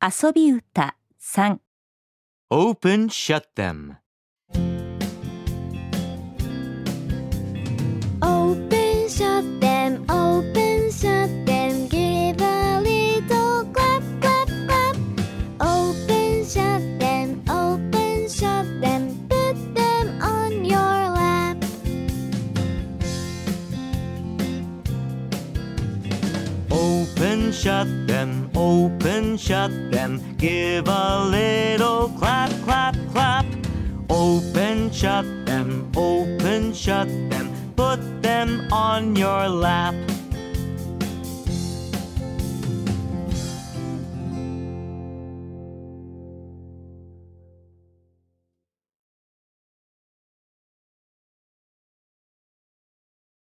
遊び歌3 Open, shut them. Open, shut them. Open, shut them. Give a little clap, clap, clap. Open, shut them. Open, shut them. Put them on your lap.